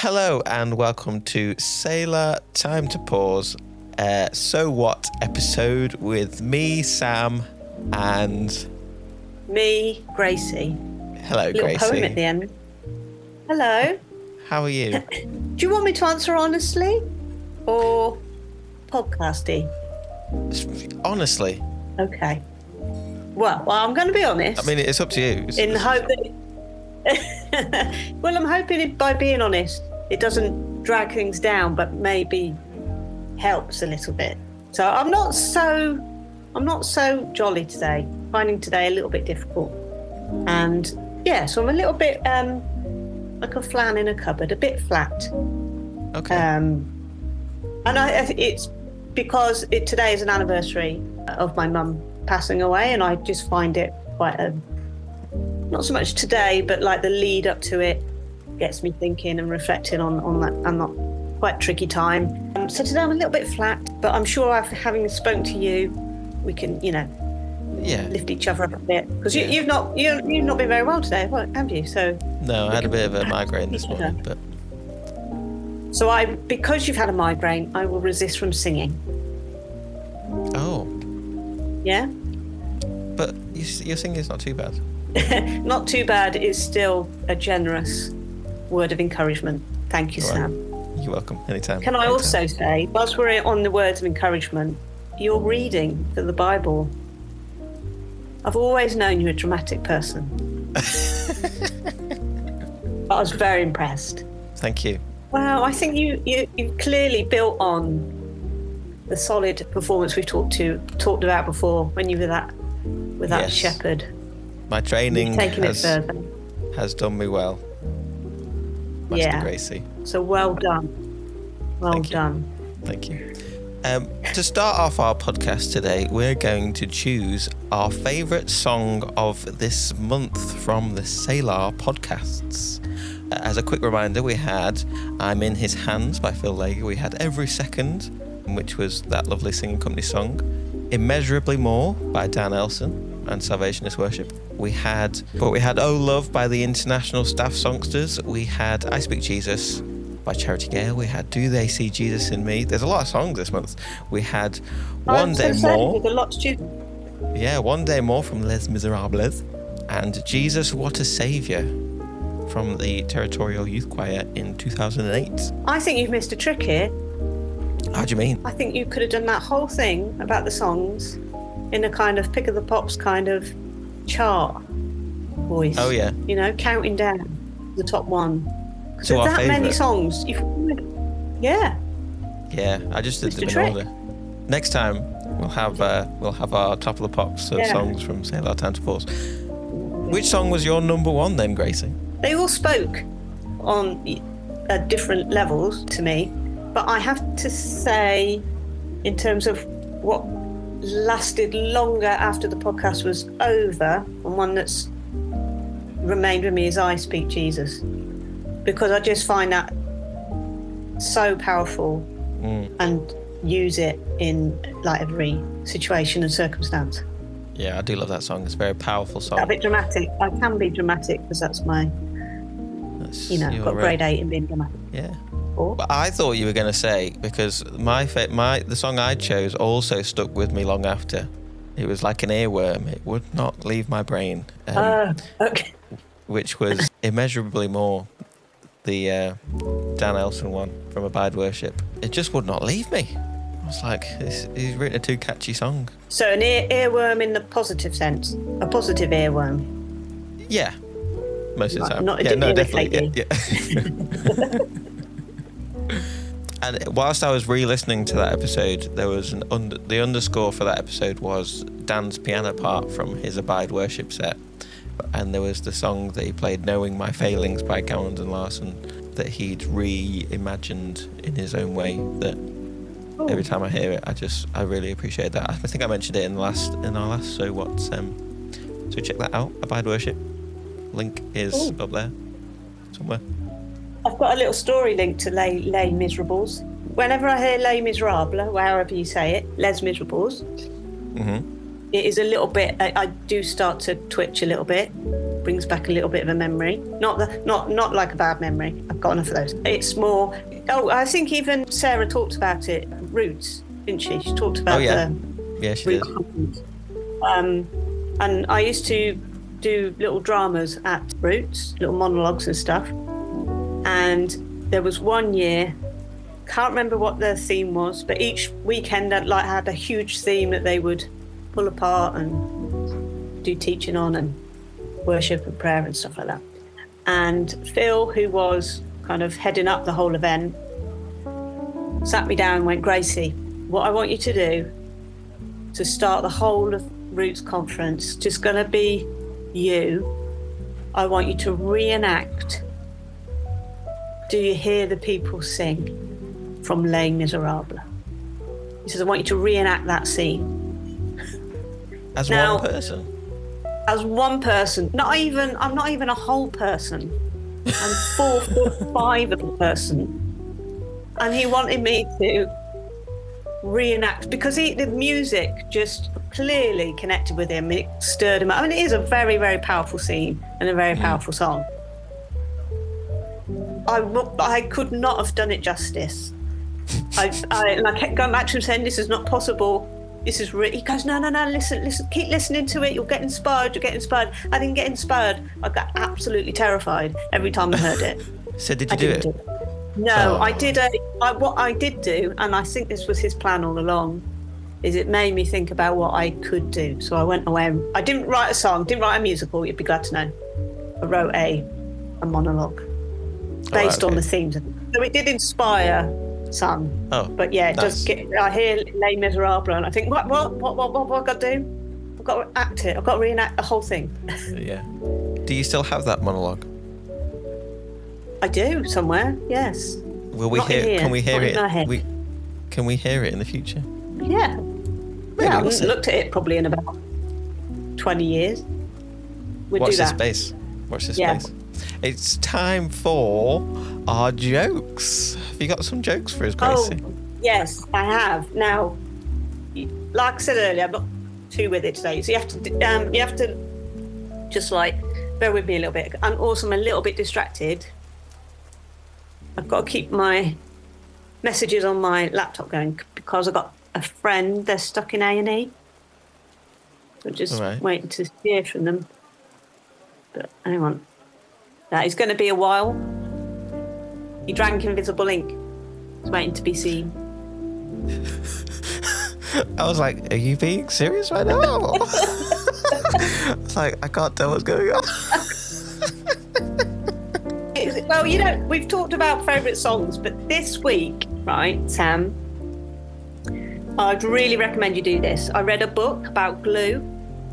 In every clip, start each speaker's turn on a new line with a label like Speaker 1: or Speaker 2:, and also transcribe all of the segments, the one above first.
Speaker 1: Hello and welcome to Selah Time to Pause. Uh, so what episode with me, Sam, and
Speaker 2: Me, Gracie.
Speaker 1: hello,
Speaker 2: Little
Speaker 1: Gracie.
Speaker 2: poem at the end. Hello.
Speaker 1: How are you?
Speaker 2: Do you want me to answer honestly or podcasty?
Speaker 1: Honestly,
Speaker 2: Okay. Well, well, I'm going to be honest.
Speaker 1: I mean, it's up to you. It's-
Speaker 2: in the hope that. well, I'm hoping by being honest, it doesn't drag things down, but maybe helps a little bit. So I'm not so, I'm not so jolly today. Finding today a little bit difficult, and yeah, so I'm a little bit um, like a flan in a cupboard, a bit flat.
Speaker 1: okay.
Speaker 2: Um, and I, I- it's because it, today is an anniversary of my mum passing away, and I just find it quite a not so much today, but like the lead up to it gets me thinking and reflecting on on that and that quite tricky time. Um, so today I'm a little bit flat, but I'm sure after having spoken to you, we can you know
Speaker 1: yeah.
Speaker 2: lift each other up a bit because you,
Speaker 1: Yeah.
Speaker 2: you've not you, you've not been very well today, have you? So
Speaker 1: No, I had a bit of a migraine this morning, but
Speaker 2: so I because you've had a migraine, I will resist from singing.
Speaker 1: oh,
Speaker 2: Yeah.
Speaker 1: but you, your singing's not too bad.
Speaker 2: Not too bad. It's still a generous word of encouragement. Thank you,
Speaker 1: All right.
Speaker 2: Sam.
Speaker 1: You're welcome. Anytime.
Speaker 2: Can I
Speaker 1: anytime.
Speaker 2: also say, whilst we're on the words of encouragement, your reading for the Bible, I've always known you're a dramatic person. I was very impressed.
Speaker 1: Thank you.
Speaker 2: Wow, I think you, you you clearly built on the solid performance we've talked to talked about before when you were that with that
Speaker 1: Yes.
Speaker 2: shepherd.
Speaker 1: My training has,
Speaker 2: it further.
Speaker 1: has done me well. Master
Speaker 2: Yeah.
Speaker 1: Gracie.
Speaker 2: So well done. Well
Speaker 1: Thank you.
Speaker 2: done.
Speaker 1: Thank you. Um, to start off our podcast today, we're going to choose our favourite song of this month from the Selah podcasts. Uh, As a quick reminder, we had I'm in His Hands by Phil Laeger. We had Every Second, which was that lovely singing company song. Immeasurably More by Dan Elson and Salvationist Worship. We had, but we had Oh Love by the International Staff Songsters. We had I Speak Jesus by Charity Gayle. We had Do They See Jesus in Me? There's a lot of songs this month. We had One Day
Speaker 2: say,
Speaker 1: More.
Speaker 2: There's a lot to choose.
Speaker 1: Yeah, One Day More from Les Miserables. And Jesus What a Saviour from the Territorial Youth Choir in 2008.
Speaker 2: I think you've missed a trick here.
Speaker 1: How do you mean?
Speaker 2: I think you could have done that whole thing about the songs in a kind of pick of the pops kind of chart voice.
Speaker 1: Oh, yeah.
Speaker 2: You know, counting down the top one. Because
Speaker 1: To
Speaker 2: there's
Speaker 1: our
Speaker 2: that many songs. Yeah.
Speaker 1: Yeah, I just did them in order. Next time we'll have uh, we'll have our top of the pops of
Speaker 2: Yeah.
Speaker 1: songs from Selah Time to Pause. Which song was your number one then, Gracie?
Speaker 2: They all spoke on uh, different levels to me, but I have to say, in terms of what lasted longer after the podcast was over, and one that's remained with me is I Speak Jesus, because I just find that so powerful
Speaker 1: Mm,
Speaker 2: and use it in like every situation and circumstance.
Speaker 1: yeah, I do love that song. It's a very powerful song.
Speaker 2: A bit dramatic. I can be dramatic because that's my,
Speaker 1: That's
Speaker 2: you know, got
Speaker 1: uh,
Speaker 2: grade eight in being dramatic.
Speaker 1: Yeah.
Speaker 2: Or
Speaker 1: But I thought you were going to say because my fa- my the song I chose also stuck with me long after. It was like an earworm. It would not leave my brain. Um,
Speaker 2: Oh, okay.
Speaker 1: which was immeasurably more the uh, Dan Elson one from Abide Worship. It just would not leave me. I was like, he's written a too catchy song.
Speaker 2: So an ear, earworm in the positive sense, a positive earworm.
Speaker 1: Yeah, most of the time.
Speaker 2: not-
Speaker 1: yeah, no, definitely. Yeah, yeah. and whilst I was re-listening to that episode, there was an under, the underscore for that episode was Dan's piano part from his Abide Worship set, and there was the song that he played, "Knowing My Failings" by and Larson, that he'd reimagined in his own way. That
Speaker 2: Oh.
Speaker 1: every time I hear it, I just I really appreciate that. I think I mentioned it in the last in our last so what's um so check that out. Abide Worship. Link is
Speaker 2: Oh.
Speaker 1: up there somewhere.
Speaker 2: I've got a little story linked to Les, Les Miserables. Whenever I hear Les Miserables, however you say it, Les Miserables,
Speaker 1: hmm
Speaker 2: it is a little bit, I, I do start to twitch a little bit brings back a little bit of a memory. Not the, not not like a bad memory. I've got enough of those. It's more. Oh, I think even Sarah talked about it. Roots, didn't she? She talked about
Speaker 1: Oh, yeah.
Speaker 2: the
Speaker 1: Yeah, she did.
Speaker 2: Um, and I used to do little dramas at Roots, little monologues and stuff. And there was one year, can't remember what the theme was, but each weekend had like had a huge theme that they would pull apart and do teaching on and worship and prayer and stuff like that. And Phil, who was kind of heading up the whole event, sat me down and went, Gracie, what I want you to do to start the whole of Roots conference, just going to be you. I want you to reenact. Do you hear the people sing from Les Miserables? He says, I want you to reenact that scene
Speaker 1: As
Speaker 2: Now-
Speaker 1: one person.
Speaker 2: as one person. Not even, I'm not even a whole person. I'm four foot five of a person. And he wanted me to reenact because he, the music just clearly connected with him. It stirred him up. I mean, it is a very, very powerful scene and a very mm. powerful song. I, I could not have done it justice. I, I, and I kept going back to him saying, This is not possible. This is. He goes, No, no, no, listen, listen, keep listening to it. You'll get inspired. You'll get inspired. I didn't get inspired. I got absolutely terrified every time I heard it.
Speaker 1: So did
Speaker 2: I
Speaker 1: you do it?
Speaker 2: it. No,
Speaker 1: Oh.
Speaker 2: I did a. I, what I did do, and I think this was his plan all along, is it made me think about what I could do. So I went away. and- I didn't write a song, didn't write a musical. You'd be glad to know. I wrote a a monologue Oh, based on
Speaker 1: okay.
Speaker 2: the themes. So it did inspire some,
Speaker 1: Oh,
Speaker 2: but yeah, it does get. I hear Les Miserables, and I think, what, what, what, what, what, what I've got to do? I've got to act it. I've got to reenact the whole thing.
Speaker 1: yeah. Do you still have that monologue?
Speaker 2: I do somewhere. Yes.
Speaker 1: Will we
Speaker 2: Not
Speaker 1: hear? Can we hear
Speaker 2: not
Speaker 1: it? We, can we hear it in the future?
Speaker 2: Yeah.
Speaker 1: Really?
Speaker 2: yeah, I haven't looked at it probably in about 20 years. We'd
Speaker 1: Watch
Speaker 2: do
Speaker 1: this
Speaker 2: that.
Speaker 1: space. Watch this
Speaker 2: Yeah.
Speaker 1: space. It's time for our jokes. Have you got some jokes for us, Gracie?
Speaker 2: Oh,
Speaker 1: Gracie?
Speaker 2: yes, I have. Now, like I said earlier, I'm not too with it today. So you have to, um, you have to just like bear with me a little bit. I'm also I'm a little bit distracted. I've got to keep my messages on my laptop going because I've got a friend. They're stuck in A and E. So just
Speaker 1: right.
Speaker 2: waiting to hear from them. But hang on. That is going to be a while. He drank invisible ink. He's waiting to be seen.
Speaker 1: I was like, are you being serious right now? I was like, I can't tell what's going on.
Speaker 2: Well, you know, we've talked about favourite songs, but this week, right, Sam, I'd really recommend you do this. I read a book about glue.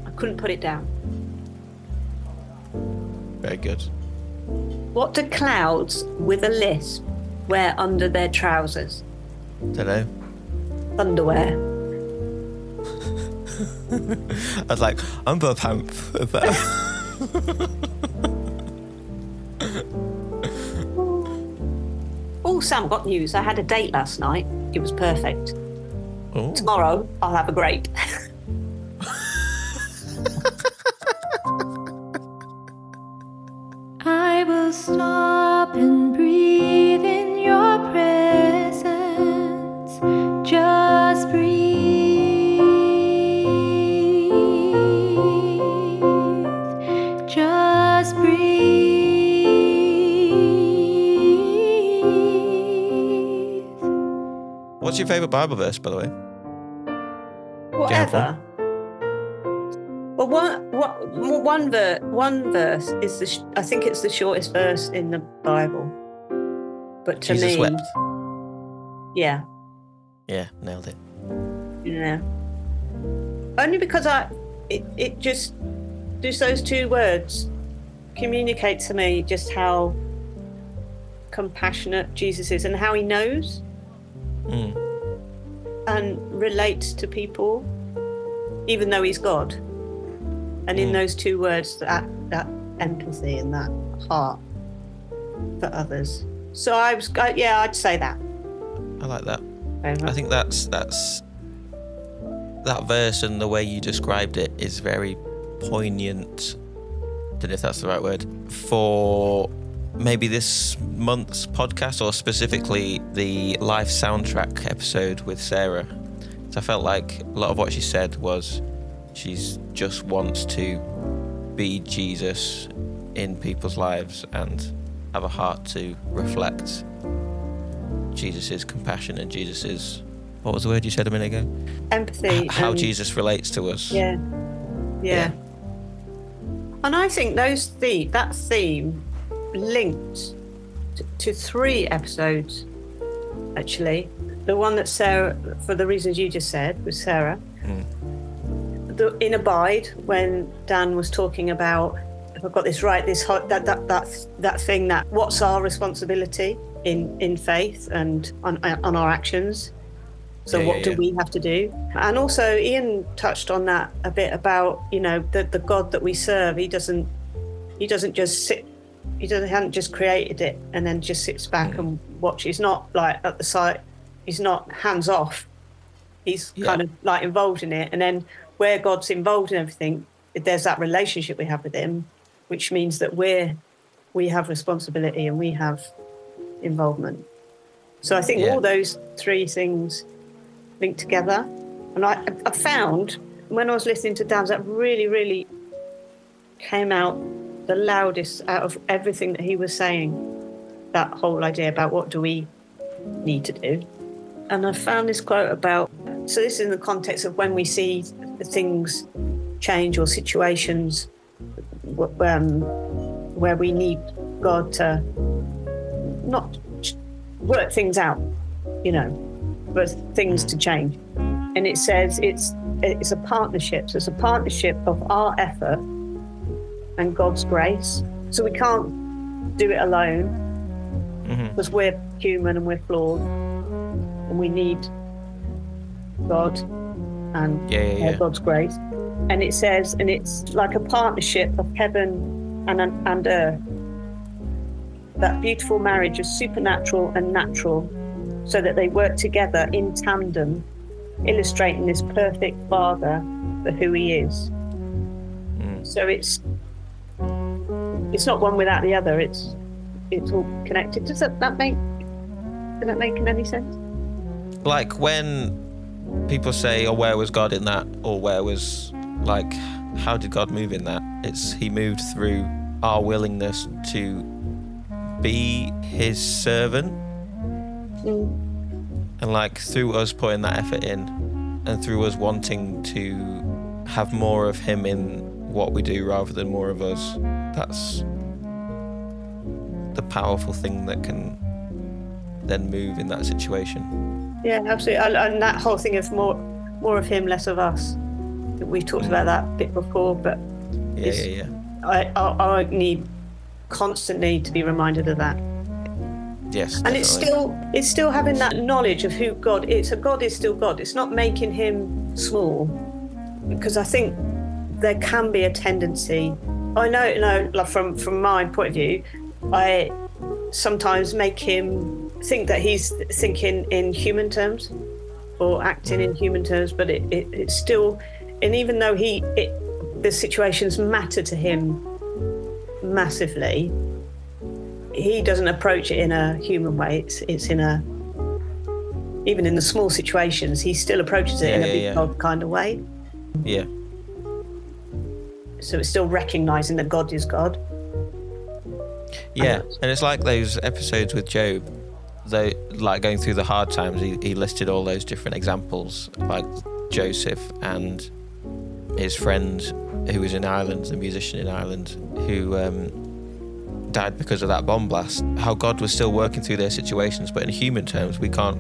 Speaker 2: I couldn't put it down.
Speaker 1: Very good.
Speaker 2: What do clouds with a lisp wear under their trousers?
Speaker 1: Know.
Speaker 2: Underwear.
Speaker 1: I was like, underpants.
Speaker 2: Oh, Sam, got news. I had a date last night. It was perfect.
Speaker 1: oh,
Speaker 2: Tomorrow, I'll have a grape.
Speaker 3: stop and breathe in your presence. Just breathe. Just breathe.
Speaker 1: what's your favorite Bible verse, by the way?
Speaker 2: Whatever. Well, one, one, one, ver- one verse is the, sh- I think it's the shortest verse in the Bible. But to
Speaker 1: Jesus
Speaker 2: me,
Speaker 1: wept.
Speaker 2: yeah,
Speaker 1: Yeah, nailed it.
Speaker 2: yeah. Only because I, it, it just, just those two words communicate to me just how compassionate Jesus is and how he knows
Speaker 1: Mm.
Speaker 2: and relates to people, even though he's God. And in
Speaker 1: Mm.
Speaker 2: those two words, that that empathy and that heart for others. So I was, yeah, I'd say that.
Speaker 1: I like that. I think that's that's that verse and the way you described it is very poignant I don't know if that's the right word, for maybe this month's podcast or specifically the live soundtrack episode with Sarah. So I felt like a lot of what she said was she's just wants to be Jesus in people's lives and have a heart to reflect Jesus' compassion and Jesus' what was the word you said a minute ago?
Speaker 2: Empathy.
Speaker 1: H- how Jesus relates to us.
Speaker 2: Yeah.
Speaker 1: Yeah.
Speaker 2: Yeah. And I think those the that theme linked to, to three episodes actually. The one that Sarah for the reasons you just said with Sarah. Mm. The, in Abide when Dan was talking about if I've got this right, this that that that that thing that what's our responsibility in in faith and on on our actions. So
Speaker 1: Yeah,
Speaker 2: what
Speaker 1: yeah,
Speaker 2: do
Speaker 1: yeah.
Speaker 2: we have to do? And also Ian touched on that a bit about, you know, the the God that we serve, he doesn't he doesn't just sit he doesn't hadn't just created it and then just sits back
Speaker 1: Mm.
Speaker 2: and watches. He's not like at the side he's not hands off. He's kind of like involved in it. And then where God's involved in everything, there's that relationship we have with him, which means that we're we have responsibility and we have involvement. So I think
Speaker 1: Yeah.
Speaker 2: all those three things linked together. And I, I found when I was listening to Dan's, that really, really came out the loudest out of everything that he was saying. That whole idea about what do we need to do. And I found this quote about so this is in the context of when we see things change or situations um, where we need God to not work things out, you know, but things to change. And it says it's it's a partnership. So it's a partnership of our effort and God's grace. So we can't do it alone because we're human and we're flawed, and we need God and
Speaker 1: Yeah, yeah, yeah.
Speaker 2: God's grace. And it says, and it's like a partnership of heaven and and earth. That beautiful marriage of supernatural and natural, so that they work together in tandem, illustrating this perfect Father for who He is.
Speaker 1: Mm.
Speaker 2: So it's it's not one without the other. It's it's all connected. Does that, that make does that make any sense?
Speaker 1: Like when people say, "Oh, where was God in that?" or "Where was like, how did God move in that?" It's He moved through our willingness to be His servant,
Speaker 2: Mm.
Speaker 1: and like through us putting that effort in, and through us wanting to have more of Him in what we do rather than more of us. That's the powerful thing that can then move in that situation.
Speaker 2: Yeah, absolutely. And, that whole thing of more more of him, less of us. We talked about that a bit before, but
Speaker 1: Yeah, yeah, yeah.
Speaker 2: I, I, I need constantly to be reminded of that.
Speaker 1: Yes.
Speaker 2: And it's still it's still having that knowledge of who God is. So God is still God. It's not making him small. Because I think there can be a tendency I know no like from from my point of view, I sometimes make him think that he's thinking in human terms or acting in mm. human terms, but it, it, it's still and even though he it, the situations matter to him massively, he doesn't approach it in a human way. It's it's in a even in the small situations, he still approaches it in
Speaker 1: Yeah,
Speaker 2: a
Speaker 1: yeah,
Speaker 2: big
Speaker 1: yeah.
Speaker 2: God kind of way.
Speaker 1: Yeah.
Speaker 2: So it's still recognizing that God is God.
Speaker 1: Yeah, and it's like those episodes with Job, like going through the hard times. He, he listed all those different examples, like Joseph and his friend who was in Ireland, the musician in Ireland, who um, died because of that bomb blast. How God was still working through their situations, but in human terms, we can't.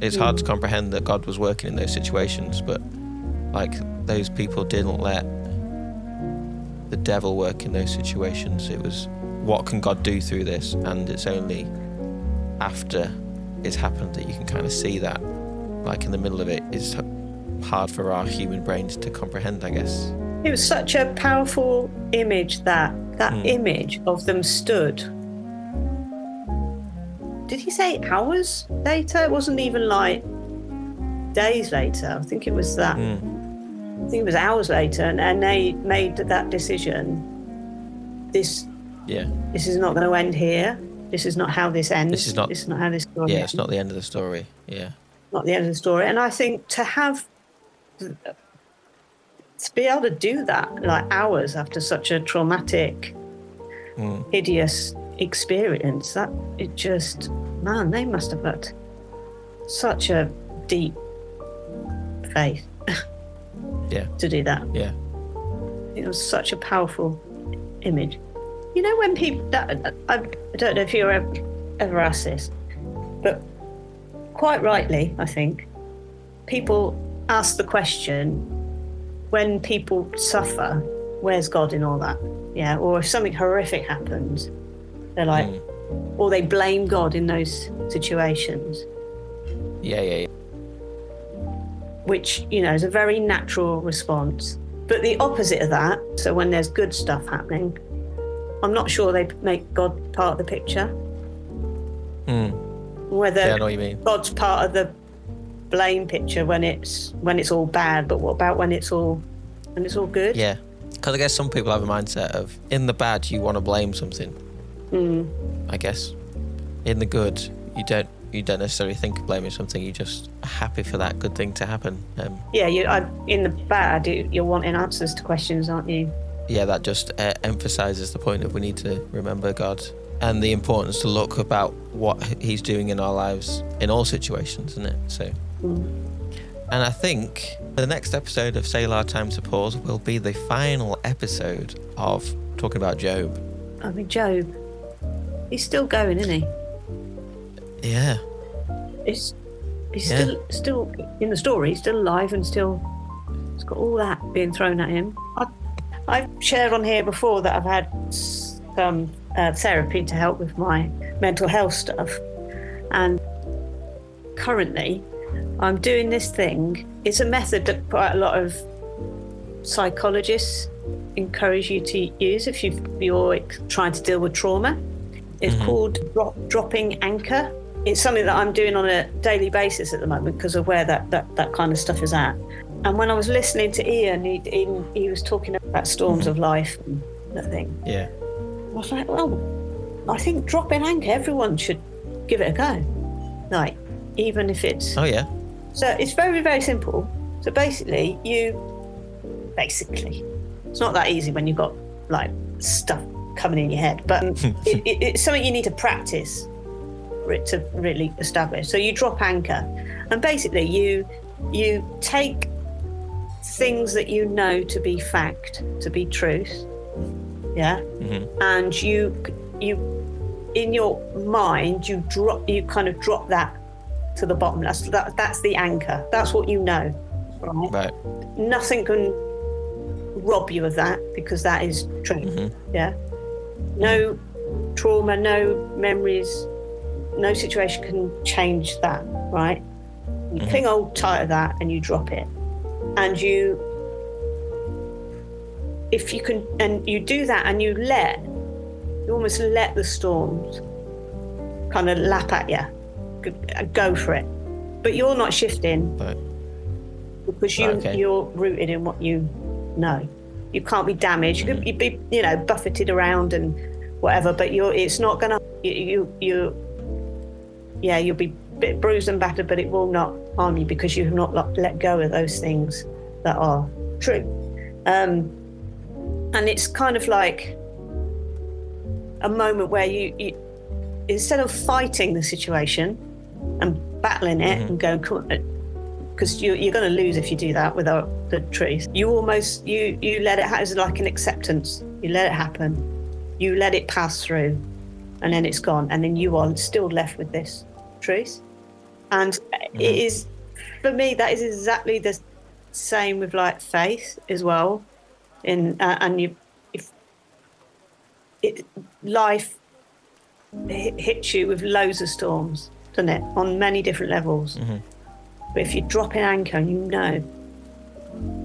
Speaker 1: It's hard to comprehend that God was working in those situations, but like those people didn't let the devil work in those situations. It was what can God do through this? And it's only after it's happened that you can kind of see that. Like in the middle of it is hard for our human brains to comprehend, I guess.
Speaker 2: It was such a powerful image that that
Speaker 1: Mm.
Speaker 2: image of them stood. Did he say hours later? It wasn't even like days later. I think it was that.
Speaker 1: Mm.
Speaker 2: I think it was hours later, and, and they made that decision this
Speaker 1: Yeah.
Speaker 2: this is not going to end here. This is not how this ends.
Speaker 1: This is not-
Speaker 2: This is not how this story
Speaker 1: Yeah,
Speaker 2: ends.
Speaker 1: it's not the end of the story. Yeah.
Speaker 2: not the end of the story. And I think to have to be able to do that like hours after such a traumatic,
Speaker 1: Mm.
Speaker 2: hideous experience, that it just man, they must have had such a deep faith
Speaker 1: Yeah.
Speaker 2: to do that.
Speaker 1: Yeah.
Speaker 2: It was such a powerful image. You know, when people, that, I, I don't know if you're ever, ever asked this, but quite rightly, I think, people ask the question when people suffer, where's God in all that? Yeah, or if something horrific happens, they're like,
Speaker 1: Mm.
Speaker 2: or they blame God in those situations,
Speaker 1: Yeah, yeah, yeah.
Speaker 2: which, you know, is a very natural response. But the opposite of that, so when there's good stuff happening, I'm not sure they make God part of the picture.
Speaker 1: Mm.
Speaker 2: Whether
Speaker 1: Yeah, I know what you mean.
Speaker 2: God's part of the blame picture when it's when it's all bad, but what about when it's all when it's all good?
Speaker 1: Yeah. Because I guess some people have a mindset of in the bad, you want to blame something.
Speaker 2: Mm.
Speaker 1: I guess in the good, you don't you don't necessarily think of blaming something. You're just are happy for that good thing to happen. Um,
Speaker 2: Yeah, you I, in the bad, you, you're wanting answers to questions, aren't you?
Speaker 1: Yeah, that just uh, emphasizes the point of we need to remember God and the importance to look about what He's doing in our lives in all situations, isn't it? So, and I think the next episode of Selah Time to Pause will be the final episode of talking about Job.
Speaker 2: I mean, Job, he's still going, isn't he?
Speaker 1: Yeah,
Speaker 2: He's he's
Speaker 1: Yeah.
Speaker 2: still still in the story. He's still alive and still. He's got all that being thrown at him. I, I've shared on here before that I've had some uh, therapy to help with my mental health stuff, and currently I'm doing this thing. It's a method that quite a lot of psychologists encourage you to use if you you're trying to deal with trauma. It's called drop, dropping anchor. It's something that I'm doing on a daily basis at the moment because of where that, that, that kind of stuff is at. And when I was listening to Ian, he, he, he was talking about storms of life and that thing.
Speaker 1: yeah,
Speaker 2: I was like, well, I think dropping anchor, everyone should give it a go. Like, even if it's.
Speaker 1: oh yeah,
Speaker 2: So it's very, very simple. So basically, you. Basically, it's not that easy when you've got like stuff coming in your head, but it, it, it's something you need to practice to really establish. So you drop anchor, and basically you you take things that you know to be fact, to be truth, yeah,
Speaker 1: Mhm.
Speaker 2: and you you in your mind you drop you kind of drop that to the bottom. That's that, that's the anchor. That's what you know, right?
Speaker 1: right,
Speaker 2: Nothing can rob you of that because that is true.
Speaker 1: Mhm.
Speaker 2: Yeah. No trauma, no memories, no situation can change that, right? You cling hold tight of that and you drop it. And you if you can and you do that and you let you almost let the storms kind of lap at you uh, go for it but you're not shifting
Speaker 1: right,
Speaker 2: because you
Speaker 1: okay.
Speaker 2: you're rooted in what you know. You can't be damaged. You could be- you know buffeted around and whatever, but you're it's not gonna you you, you yeah you'll be bit bruised and battered, but it will not harm you because you have not let, go of those things that are true. Um, and it's kind of like a moment where you, you instead of fighting the situation and battling it and going come because you, you're going to lose if you do that without the truth. You almost you you let it happen. It's like an acceptance. You let it happen. You let it pass through, and then it's gone. And then you are still left with this truth. And it is for me that is exactly the same with like faith as well. In uh, and you if it life hits you with loads of storms, doesn't it? On many different levels. But if you drop in anchor and you know,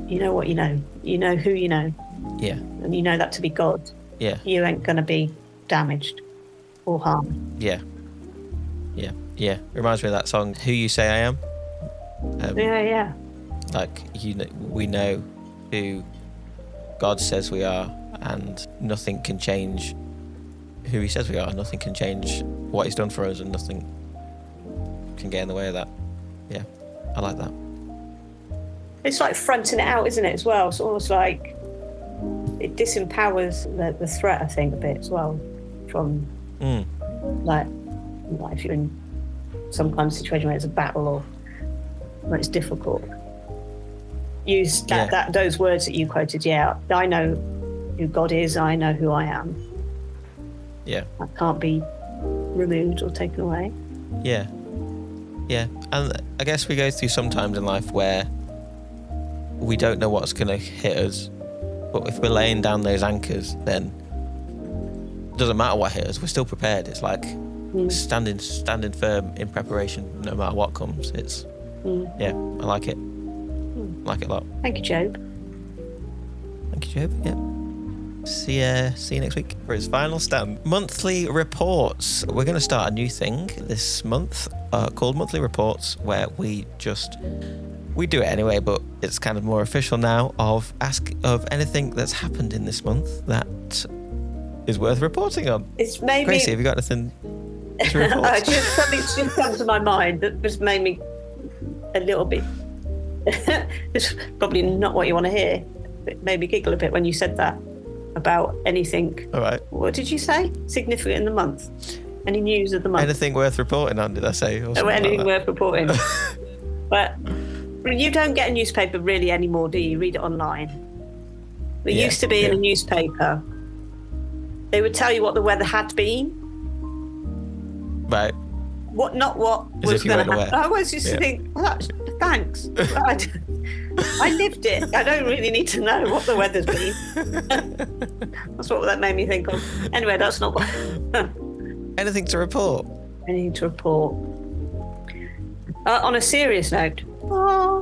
Speaker 2: you know what you know, you know who you know,
Speaker 1: yeah,
Speaker 2: and you know that to be God,
Speaker 1: yeah,
Speaker 2: you ain't going to be damaged or harmed.
Speaker 1: yeah, yeah, yeah. Reminds me of that song, "Who You Say I Am." Um,
Speaker 2: Yeah, yeah.
Speaker 1: Like you, know, we know who God says we are, and nothing can change who he says we are. Nothing can change what he's done for us, and nothing can get in the way of that. Yeah, I like that.
Speaker 2: It's like fronting it out, isn't it, as well? It's almost like it disempowers the, the threat, I think, a bit as well from
Speaker 1: Mm.
Speaker 2: like, like if you're in some kind of situation where it's a battle or where it's difficult. Use that,
Speaker 1: Yeah.
Speaker 2: that those words that you quoted. Yeah, I know who God is. I know who I am.
Speaker 1: Yeah,
Speaker 2: That can't be removed or taken away.
Speaker 1: yeah, yeah. And I guess we go through some times in life where we don't know what's going to hit us, but if we're laying down those anchors, then it doesn't matter what hit us. We're still prepared. It's like
Speaker 2: Mm.
Speaker 1: standing standing firm in preparation, no matter what comes. It's
Speaker 2: Mm.
Speaker 1: yeah, I like it. like it a lot.
Speaker 2: Thank you, Job.
Speaker 1: Thank you, Job. Yep. See uh, see you next week for its final stand. Monthly reports. We're going to start a new thing this month uh, called monthly reports, where we just we do it anyway, but it's kind of more official now. Of ask of anything that's happened in this month that is worth reporting on.
Speaker 2: It's made
Speaker 1: Gracie, have you got anything?
Speaker 2: Uh, just something's just come to my mind that just made me a little bit. it's probably not what you want to hear. It made me giggle a bit when you said that about anything.
Speaker 1: All right.
Speaker 2: What did you say? Significant in the month? Any news of the month?
Speaker 1: Anything worth reporting on? Did I say? Or
Speaker 2: Or
Speaker 1: like
Speaker 2: anything worth reporting? but you don't get a newspaper really anymore, do you? You read it online. It
Speaker 1: Yeah,
Speaker 2: used to be in a newspaper. They would tell you what the weather had been.
Speaker 1: Right.
Speaker 2: what not what
Speaker 1: As
Speaker 2: was going to happen.
Speaker 1: aware.
Speaker 2: I was just
Speaker 1: Yeah.
Speaker 2: thinking, well, that's, thanks. I, I lived it. I don't really need to know what the weather's been. that's what that made me think of. Anyway, that's not what
Speaker 1: Anything to report?
Speaker 2: Anything to report. Uh, on a serious note, oh,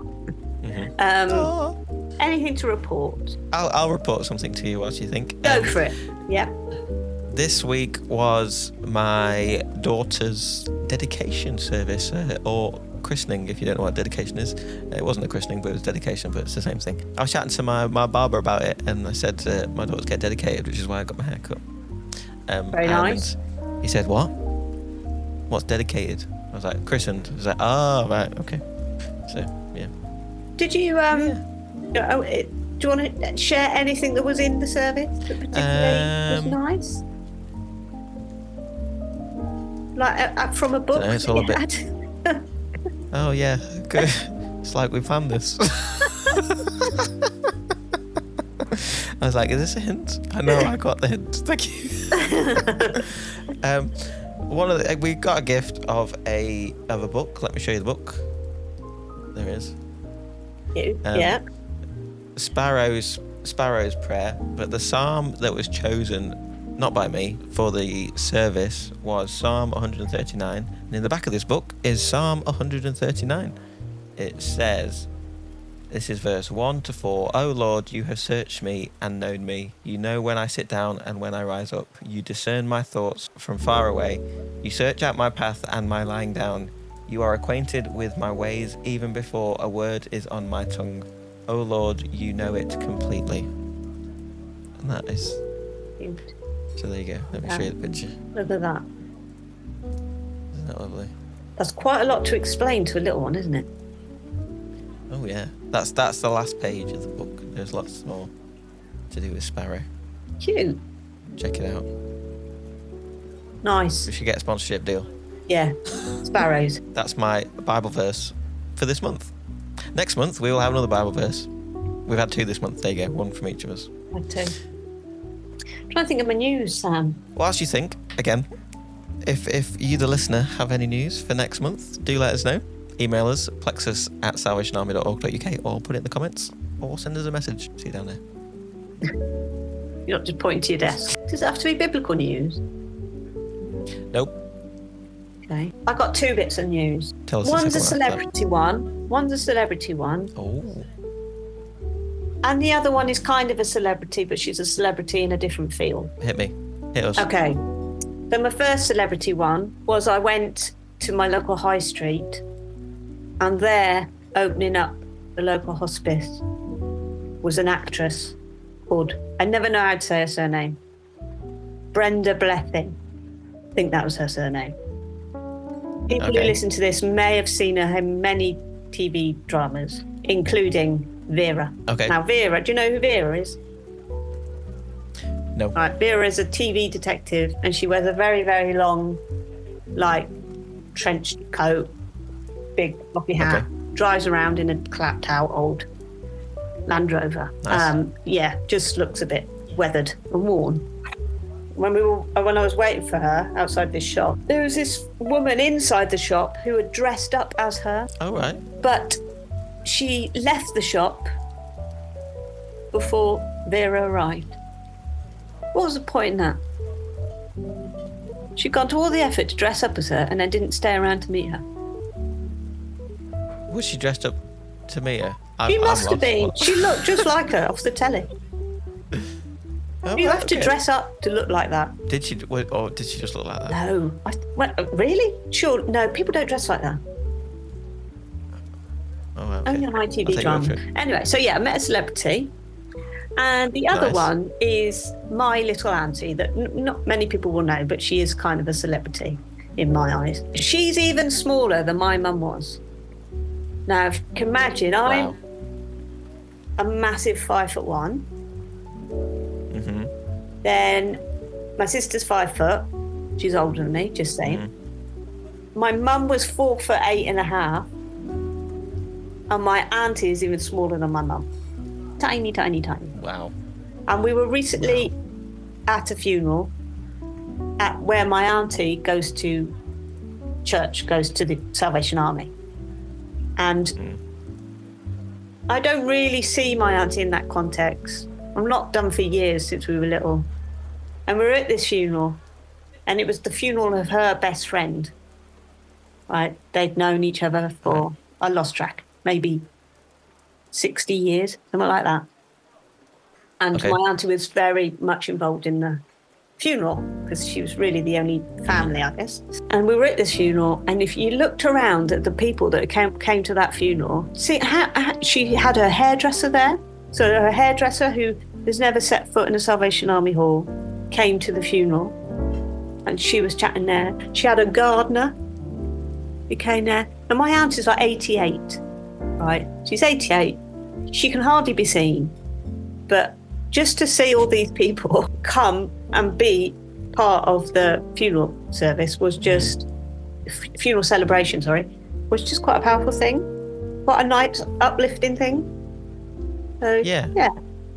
Speaker 2: um,
Speaker 1: Oh.
Speaker 2: anything to report?
Speaker 1: I'll, I'll report something to you whilst you think.
Speaker 2: Go
Speaker 1: Um,
Speaker 2: for it. Yeah.
Speaker 1: This week was my daughter's dedication service, uh, or christening, if you don't know what dedication is. Uh, It wasn't a christening, but it was dedication, but it's the same thing. I was chatting to my, my barber about it, and I said uh, my daughter's get dedicated, which is why I got my hair cut. Um,
Speaker 2: Very nice.
Speaker 1: He said, What? What's dedicated? I was like, Christened. I was like, Oh, right, okay. So, yeah.
Speaker 2: Did you um? oh, it- do you want to share anything that was in the service that particularly was
Speaker 1: Um,
Speaker 2: nice? Like uh, uh, from a book?
Speaker 1: Dunno, it's all a bit- Oh, yeah, good. it's like we planned this. I was like, is this a hint? I know I got the hint. Thank you. um, one of the, we got a gift of a of a book. Let me show you the book. There it is. Um,
Speaker 2: yeah.
Speaker 1: Sparrow's Sparrow's prayer, but the psalm that was chosen not by me for the service was Psalm 139. And in the back of this book is Psalm 139. It says, this is verse 1 to 4. O Lord, you have searched me and known me. You know when I sit down and when I rise up. You discern my thoughts from far away. You search out my path and my lying down. You are acquainted with my ways even before a word is on my tongue. O Lord, you know it completely. And that is. So there you go. Let me show you the picture.
Speaker 2: Look at that.
Speaker 1: Isn't that lovely?
Speaker 2: That's quite a lot to explain to a little one, isn't it?
Speaker 1: Oh yeah. That's that's the last page of the book. There's lots more to do with Sparrow.
Speaker 2: Cute.
Speaker 1: Check it out.
Speaker 2: Nice.
Speaker 1: We should get a sponsorship deal.
Speaker 2: Yeah. Sparrows.
Speaker 1: That's my Bible verse for this month. Next month we will have another Bible verse. We've had two this month. There you go, one from each of us.
Speaker 2: I too. Trying to think of my news, Sam.
Speaker 1: Whilst you think, again, if if you, the listener, have any news for next month, do let us know. Email us, plexus at salvationarmy.org.uk, or put it in the comments, or send us a message. See you down there.
Speaker 2: You're not just pointing to your desk. Does it have to be biblical news?
Speaker 1: Nope.
Speaker 2: Okay. I've got two bits of news.
Speaker 1: Tell us
Speaker 2: One's a
Speaker 1: second one after
Speaker 2: celebrity one. One's a celebrity one.
Speaker 1: Oh,
Speaker 2: And the other one is kind of a celebrity, but she's a celebrity in a different field.
Speaker 1: hit me. Hit us.
Speaker 2: Okay. So my first celebrity one was I went to my local high street and there opening up the local hospice was an actress called, I never know how to say her surname, Brenda Blethyn. I think that was her surname. People who listen to this may have seen her in many TV dramas, including Vera.
Speaker 1: Okay.
Speaker 2: Now, Vera, do you know who Vera is?
Speaker 1: No.
Speaker 2: Right, Vera is a TV detective, and she wears a very, very long, like, trench coat, big floppy hat,
Speaker 1: Okay.
Speaker 2: drives around in a clapped out old Land Rover.
Speaker 1: Nice.
Speaker 2: Um, yeah, just looks a bit weathered and worn. When we were, when I was waiting for her outside this shop, there was this woman inside the shop who had dressed up as her,
Speaker 1: All right.
Speaker 2: but she left the shop before Vera arrived. What was the point in that? She'd gone to all the effort to dress up as her and then didn't stay around to meet her.
Speaker 1: Was she dressed up to meet her? I'm-
Speaker 2: She must have been. She looked just like her off the telly.
Speaker 1: Oh,
Speaker 2: You
Speaker 1: right,
Speaker 2: have to
Speaker 1: okay.
Speaker 2: dress up to look like that.
Speaker 1: Did she? Or did she just look like that?
Speaker 2: No. I, what, really? Sure. No, people don't dress like that.
Speaker 1: Okay.
Speaker 2: On ITV drama.
Speaker 1: word for it.
Speaker 2: Anyway, so yeah, I met a celebrity. And the other
Speaker 1: Nice.
Speaker 2: one is my little auntie that n- not many people will know, but she is kind of a celebrity in my eyes. She's even smaller than my mum was. Now, if you can imagine, I'm a massive five foot one.
Speaker 1: hmm
Speaker 2: Then my sister's five foot. She's older than me, just saying. My mum was four foot eight and a half. And my auntie is even smaller than my mum. Tiny, tiny, tiny.
Speaker 1: Wow.
Speaker 2: And we were recently at a funeral at where my auntie goes to church, goes to the Salvation Army. And I don't really see my auntie in that context. I'm not done for years since we were little. And we were at this funeral, and it was the funeral of her best friend. Right? They'd known each other for, I lost track, maybe 60 years, something like that. And
Speaker 1: Okay.
Speaker 2: my auntie was very much involved in the funeral because she was really the only family, I guess. And we were at this funeral, and if you looked around at the people that came, came to that funeral, see, how, how, she had her hairdresser there. So her hairdresser, who has never set foot in a Salvation Army hall, came to the funeral, and she was chatting there. She had a gardener who came there, and my aunt is like 88, right? She's 88. She can hardly be seen, but just to see all these people come and be part of the funeral service was just f- funeral celebration sorry was just quite a powerful thing quite a nice uplifting thing so
Speaker 1: Yeah.
Speaker 2: yeah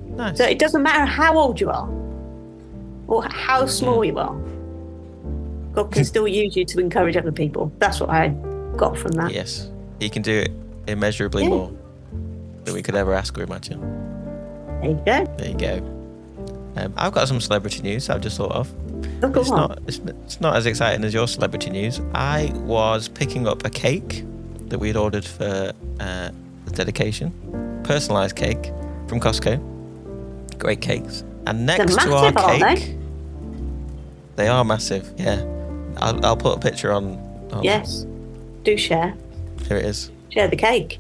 Speaker 1: Nice.
Speaker 2: so it doesn't matter how old you are or how small mm. you are god can still use you to encourage other people that's what i got from that
Speaker 1: Yes. He can do it immeasurably
Speaker 2: Yeah.
Speaker 1: more than we could ever ask or imagine.
Speaker 2: there you go
Speaker 1: There you go. Um, I've got some celebrity news I've just thought of.
Speaker 2: oh,
Speaker 1: It's
Speaker 2: on.
Speaker 1: not, it's, it's not as exciting as your celebrity news. I was picking up a cake that we'd ordered for uh, the dedication, personalised cake from Costco. Great cakes. And next to our
Speaker 2: aren't they?
Speaker 1: cake, they are massive. Yeah, I'll, I'll put a picture on. on
Speaker 2: yes do share
Speaker 1: Here it is.
Speaker 2: Share the cake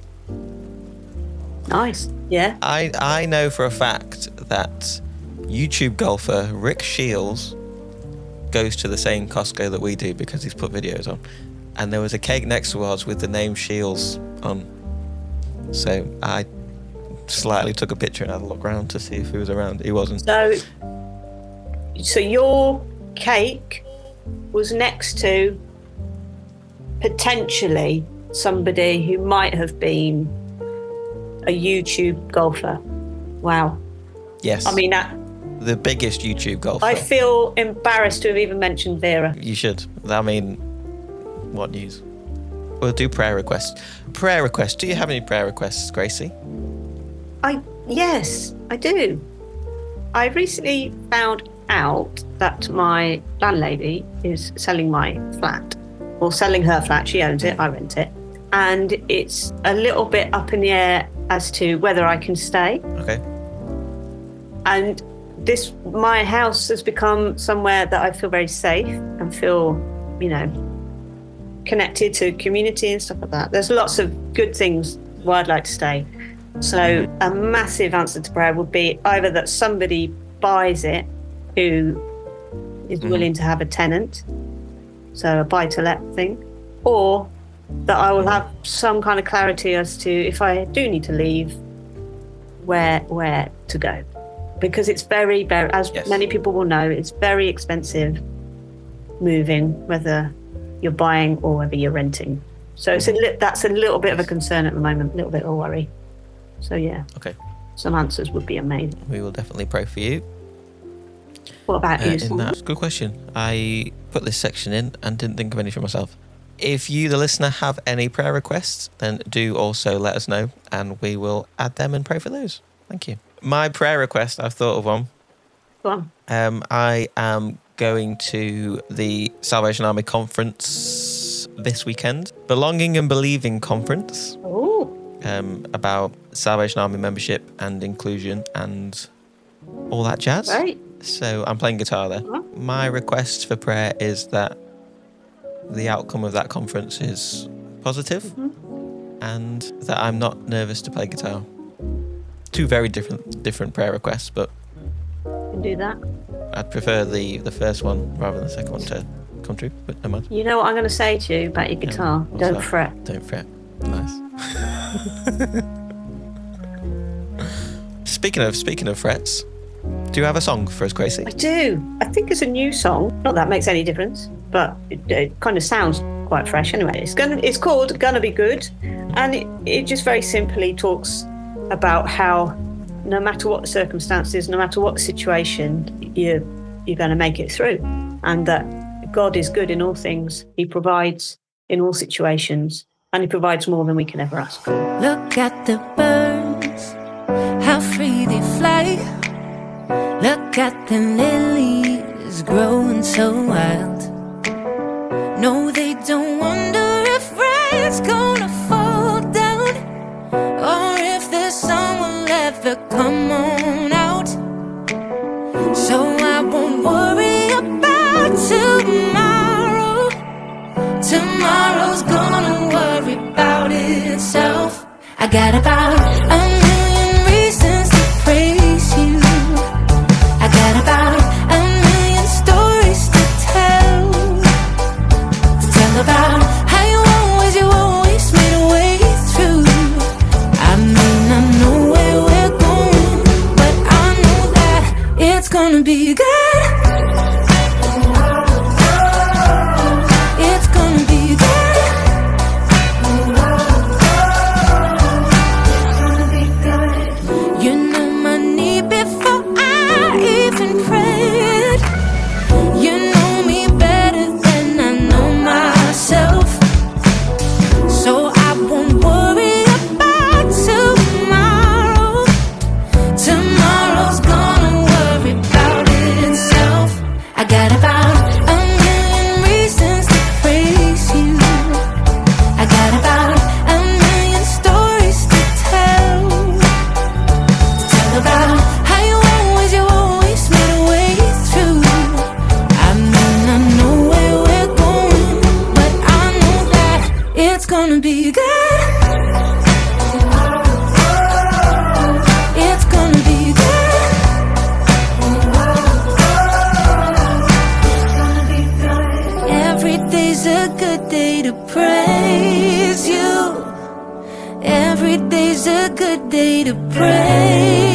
Speaker 2: nice yeah
Speaker 1: I I know for a fact that YouTube golfer Rick Shields goes to the same Costco that we do because he's put videos on. And there was a cake next to ours with the name Shields on. So I slightly took a picture and had a look around to see if he was around. He wasn't.
Speaker 2: So, so your cake was next to potentially somebody who might have been a YouTube golfer. Wow.
Speaker 1: Yes.
Speaker 2: I mean, that,
Speaker 1: the biggest YouTube golfer.
Speaker 2: I feel embarrassed to have even mentioned Vera.
Speaker 1: You should. I mean, what news? We'll do prayer requests. Prayer requests. Do you have any prayer requests, Gracie?
Speaker 2: I yes, I do. I recently found out that my landlady is selling my flat, or selling her flat. She owns it. I rent it, and it's a little bit up in the air as to whether I can stay.
Speaker 1: Okay.
Speaker 2: And this, my house has become somewhere that I feel very safe and feel, you know, connected to community and stuff like that. There's lots of good things where I'd like to stay. So, a massive answer to prayer would be either that somebody buys it who is
Speaker 1: Mhm.
Speaker 2: willing to have a tenant, so a buy to let thing, or that I will have some kind of clarity as to if I do need to leave, where where to go, because it's very very as
Speaker 1: Yes.
Speaker 2: many people will know, it's very expensive moving whether you're buying or whether you're renting. So it's a li- that's a little bit of a concern at the moment, a little bit of a worry. So yeah,
Speaker 1: Okay.
Speaker 2: some answers would be amazing.
Speaker 1: We will definitely pray for you.
Speaker 2: What about
Speaker 1: Uh,
Speaker 2: you?
Speaker 1: in that, good question. I put this section in and didn't think of any for myself. If you, the listener, have any prayer requests, then do also let us know and we will add them and pray for those. Thank you. My prayer request, I've thought of one.
Speaker 2: Go on.
Speaker 1: Um, I am going to the Salvation Army conference this weekend, Belonging and Believing conference,
Speaker 2: Oh,
Speaker 1: um, about Salvation Army membership and inclusion and all that jazz.
Speaker 2: great.
Speaker 1: So I'm playing guitar there.
Speaker 2: Uh-huh.
Speaker 1: My request for prayer is that the outcome of that conference is positive
Speaker 2: Mhm.
Speaker 1: and that I'm not nervous to play guitar. Two very different different prayer requests, but
Speaker 2: Can do that.
Speaker 1: I'd prefer the the first one rather than the second one to come true. But no mind.
Speaker 2: You know what I'm going to say to you about your guitar?
Speaker 1: what's
Speaker 2: Don't
Speaker 1: that?
Speaker 2: fret.
Speaker 1: Don't fret. Nice. speaking of speaking of frets, do you have a song for us, Gracie?
Speaker 2: I do. I think it's a new song. Not that makes any difference, but it, it kind of sounds quite fresh anyway. It's gonna. It's called "Gonna Be Good," and it, it just very simply talks about how no matter what the circumstances, no matter what the situation, you're you're going to make it through, and that God is good in all things. He provides in all situations, and He provides more than we can ever ask. For.
Speaker 3: Look at the birds, at the lilies growing so wild. No, they don't wonder if rain's gonna fall down or if the sun will ever come on out. So I won't worry about tomorrow. Tomorrow's gonna worry about itself. I got about it's gonna to praise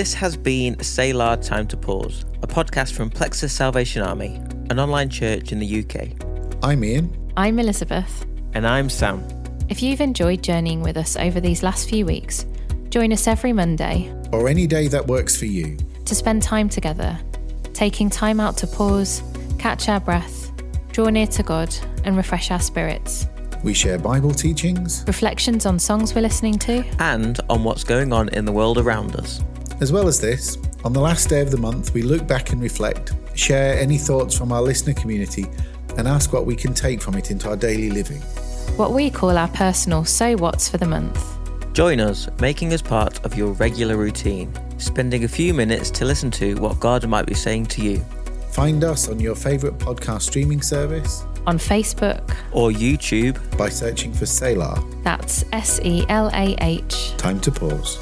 Speaker 1: this has been Selah Time to Pause, a podcast from Plexus Salvation Army, an online church in the UK.
Speaker 4: I'm Ian.
Speaker 5: I'm Elizabeth.
Speaker 1: And I'm Sam.
Speaker 5: If you've enjoyed journeying with us over these last few weeks, join us every Monday
Speaker 4: Or any day that works for you.
Speaker 5: to spend time together, taking time out to pause, catch our breath, draw near to God, and refresh our spirits.
Speaker 4: We share Bible teachings,
Speaker 5: Reflections on songs we're listening to,
Speaker 1: And on what's going on in the world around us.
Speaker 4: As well as this. On the last day of the month, we look back and reflect, share any thoughts from our listener community, and ask what we can take from it into our daily living.
Speaker 5: what we call our personal So What's for the month.
Speaker 1: Join us, making us part of your regular routine, spending a few minutes to listen to what God might be saying to you,
Speaker 4: Find us on your favourite podcast streaming service
Speaker 5: On Facebook,
Speaker 1: or YouTube.
Speaker 4: by searching for Selah.
Speaker 5: that's S E L A H.
Speaker 4: Time to pause.